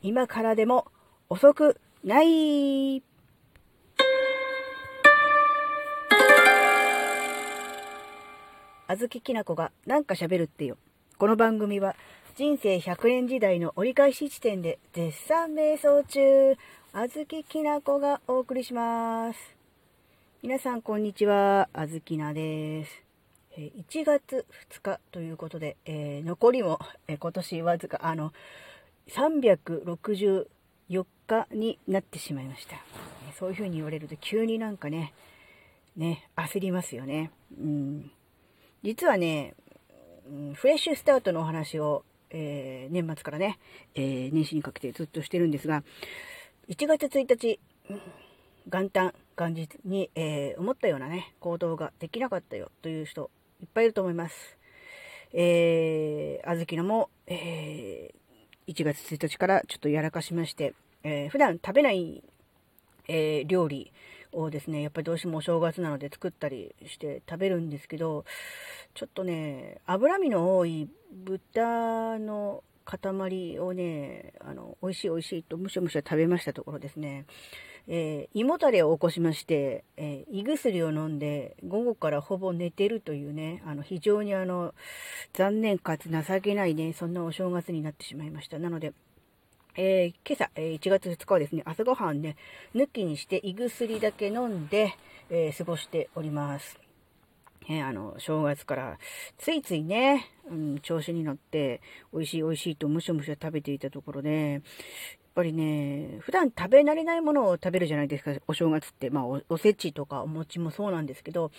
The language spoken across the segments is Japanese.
今からでも遅くないあずききなこがなんか喋るってよ。この番組は人生100年時代の折り返し地点で絶賛瞑想中、あずききなこがお送りします。皆さんこんにちは、あずきなです。1月2日ということで、えー、残りも、えー、今年わずか、あの、364日になってしまいました。そういう風に言われると急になんかね、ね、焦りますよね。うん。実はね、フレッシュスタートのお話を、えー、年末からね、えー、年始にかけてずっとしてるんですが、1月1日、元旦、元日に、えー、思ったようなね、行動ができなかったよという人、いっぱいいると思います。えー、あずきのも、えー、1月1日からちょっとやらかしまして、えー、普段食べない、えー、料理、をですね、やっぱりどうしてもお正月なので作ったりして食べるんですけど、ちょっとね、脂身の多い豚の塊をね、あの、美味しい美味しいとむしゃむしゃ食べましたところですね、えー、胃もたれを起こしまして、えー、胃薬を飲んで、午後からほぼ寝てるというね、あの、非常にあの、残念かつ情けないね、そんなお正月になってしまいました。なので、えー、今朝、え1月2日はですね、朝ごはんね、抜きにして胃薬だけ飲んで、え、過ごしております。えあの、正月からついついね、うん、調子に乗って、美味しい美味しいとむしゃむしゃ食べていたところで、ぱりね、普段食べ慣れないものを食べるじゃないですか、お正月って。まあお、おせちとかお餅もそうなんですけど、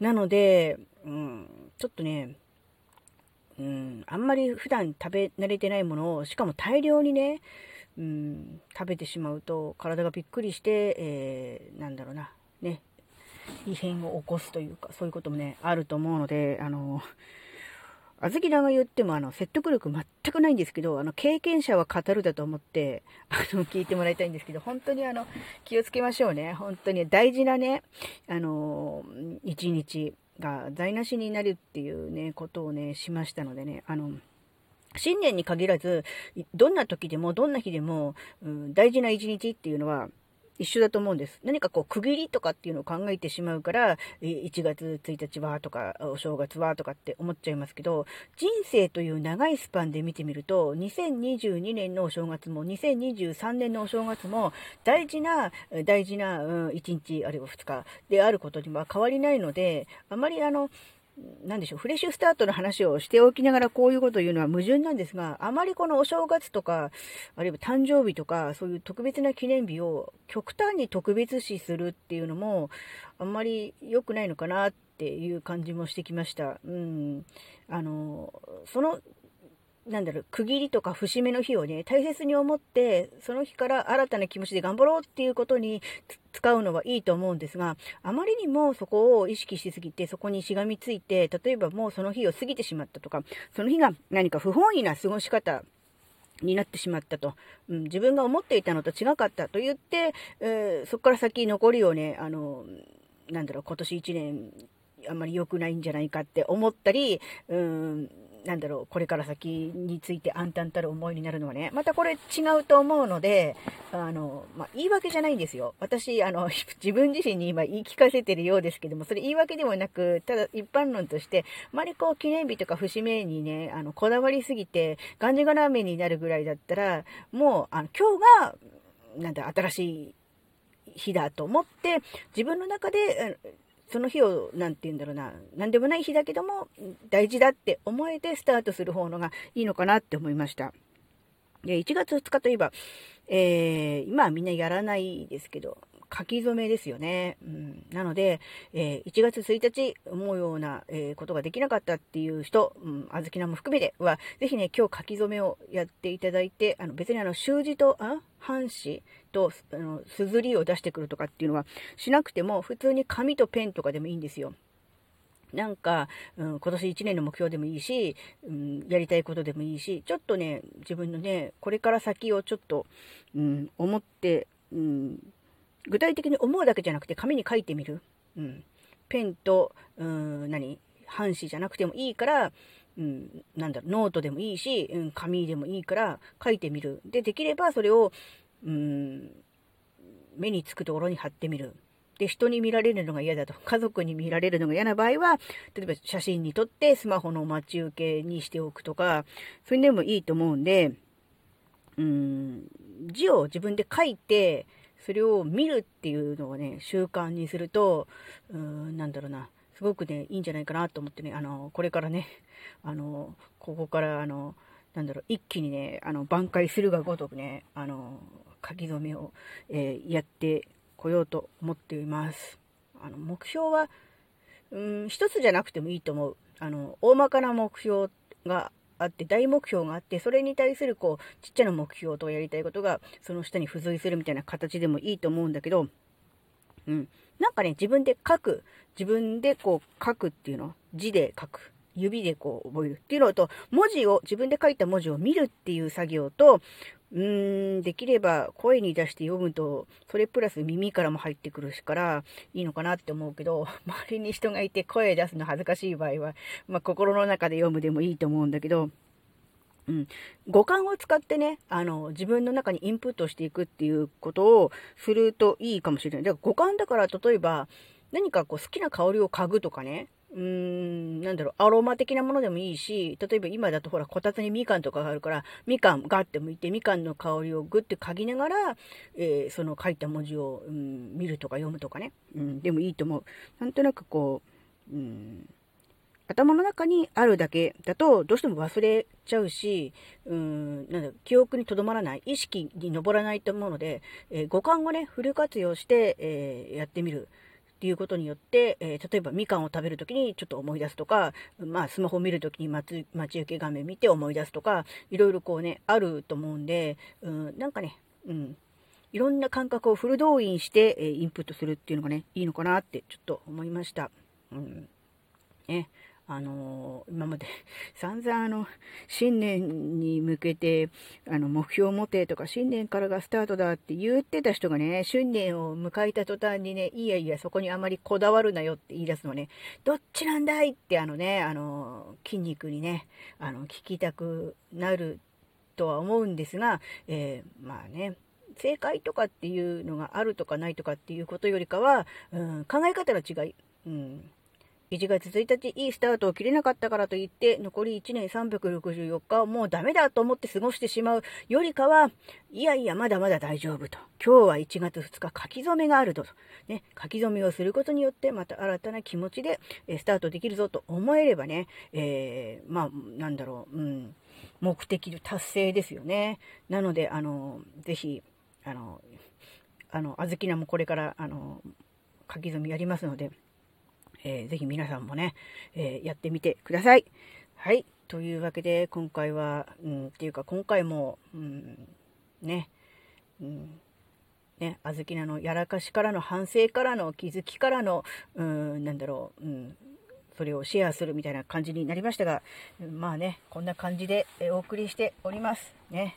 なので、うん、ちょっとね、うん、あんまり普段食べ慣れてないものを、しかも大量にね、うん、食べてしまうと体がびっくりして、えー、なんだろうな、ね、異変を起こすというか、そういうこともね、あると思うので、あの、あずきらが言っても、あの、説得力全くないんですけど、あの、経験者は語るだと思って、あの、聞いてもらいたいんですけど、本当にあの、気をつけましょうね。本当に大事なね、あの、一日。が台無しになるっていうね、ことをね、しましたのでね、あの、新年に限らず、どんな時でも、どんな日でも、うん、大事な一日っていうのは、一緒だと思うんです。何かこう区切りとかっていうのを考えてしまうから、1月1日はとか、お正月はとかって思っちゃいますけど、人生という長いスパンで見てみると、2022年のお正月も2023年のお正月も大事な、大事な、うん、1日あるいは2日であることには変わりないので、あまりあの、なんでしょう、フレッシュスタートの話をしておきながらこういうことを言うのは矛盾なんですが、あまりこのお正月とか、あるいは誕生日とか、そういう特別な記念日を極端に特別視するっていうのも、あんまり良くないのかなっていう感じもしてきました。うん。あの、そのなんだろう、区切りとか節目の日をね、大切に思って、その日から新たな気持ちで頑張ろうっていうことに使うのはいいと思うんですが、あまりにもそこを意識しすぎて、そこにしがみついて、例えばもうその日を過ぎてしまったとか、その日が何か不本意な過ごし方になってしまったと、うん、自分が思っていたのと違かったと言って、えー、そこから先残りをね、あの、なんだろう、今年1年、あんまり良くないんじゃないかって思ったり、うんなんだろう、これから先について暗淡たる思いになるのはね、またこれ違うと思うので、あの、まあ、言い訳じゃないんですよ。私、あの、自分自身に今言い聞かせてるようですけども、それ言い訳でもなく、ただ一般論として、あまりこう記念日とか節目にね、あの、こだわりすぎて、がんじがらめになるぐらいだったら、もう、あの、今日が、なんだ、新しい日だと思って、自分の中で、その日を、何て言うんだろうな、何でもない日だけども、大事だって思えてスタートする方のがいいのかなって思いました。で、1月2日といえば、えー、今はみんなやらないですけど、書き初めですよね。うん、なので、えー、1月1日思うような、えー、ことができなかったっていう人、うん、あずきなも含めては、ぜひね、今日書き初めをやっていただいて、あの別にあの、習字と、あ半紙と、あの、硯を出してくるとかっていうのはしなくても、普通に紙とペンとかでもいいんですよ。なんか、うん、今年1年の目標でもいいし、うん、やりたいことでもいいし、ちょっとね、自分のね、これから先をちょっと、うん、思って、うん、具体的に思うだけじゃなくて紙に書いてみる。うん。ペンと、うん、何？半紙じゃなくてもいいから、うん、なんだろう、ノートでもいいし、うん、紙でもいいから書いてみる。で、できればそれを、うん、目につくところに貼ってみる。で、人に見られるのが嫌だと、家族に見られるのが嫌な場合は、例えば写真に撮ってスマホの待ち受けにしておくとか、それでもいいと思うんで、うん、字を自分で書いて、それを見るっていうのをね、習慣にすると、うん、なんだろうな、すごくね、いいんじゃないかなと思ってね、あの、これからね、あの、ここから、あの、なんだろう、一気にね、あの、挽回するがごとくね、あの、書き初めを、えー、やってこようと思っています。あの、目標は、うん、一つじゃなくてもいいと思う。あの、大まかな目標があって、大目標があって、それに対するこう、ちっちゃな目標とやりたいことが、その下に付随するみたいな形でもいいと思うんだけど、うん。なんかね、自分で書く、自分でこう書くっていうの、字で書く。指でこう覚えるっていうのと、文字を、自分で書いた文字を見るっていう作業と、うーん、できれば声に出して読むと、それプラス耳からも入ってくるしから、いいのかなって思うけど、周りに人がいて声出すの恥ずかしい場合は、まあ、心の中で読むでもいいと思うんだけど、うん、五感を使ってね、あの、自分の中にインプットしていくっていうことをするといいかもしれない。だから五感だから、例えば、何かこう好きな香りを嗅ぐとかね、うーん、なんだろう、アロマ的なものでもいいし、例えば今だとほら、こたつにみかんとかがあるから、みかんガッて剥いて、みかんの香りをグッて嗅ぎながら、えー、その書いた文字を、うん、見るとか読むとかね、うん、でもいいと思う。なんとなくこう、うん、頭の中にあるだけだと、どうしても忘れちゃうし、うん、なんだ記憶にとどまらない、意識に上らないと思うので、えー、五感をね、フル活用して、えー、やってみる。いうことによって、えー、例えばみかんを食べるときにちょっと思い出すとか、まあスマホを見るときに待ち待ち受け画面見て思い出すとか、いろいろこうね、あると思うんで、うん、なんかね、うん、いろんな感覚をフル動員して、えー、インプットするっていうのがね、いいのかなってちょっと思いました。うん。ね。あのー、今まで 散々あの、新年に向けて、あの、目標を持てとか、新年からがスタートだって言ってた人がね、新年を迎えた途端にね、いやいや、そこにあまりこだわるなよって言い出すのね、どっちなんだいってあのね、あの、筋肉にね、あの、聞きたくなるとは思うんですが、えー、まあね、正解とかっていうのがあるとかないとかっていうことよりかは、うん、考え方の違い、うん、1月1日いいスタートを切れなかったからといって、残り1年364日をもうダメだと思って過ごしてしまうよりかは、いやいや、まだまだ大丈夫と。今日は1月2日書き初めがあると。ね、書き初めをすることによって、また新たな気持ちでスタートできるぞと思えればね、えー、まあ、なんだろう、うん、目的達成ですよね。なので、あの、ぜひ、あの、あの、あずきなもこれから、あの、書き初めやりますので、えー、ぜひ皆さんもね、えー、やってみてください。はい。というわけで、今回は、うん、っていうか、今回も、うん、ね、うん、ね、あずきなのやらかしからの反省からの気づきからの、うん、なんだろう、うん、それをシェアするみたいな感じになりましたが、まあね、こんな感じでお送りしております。ね。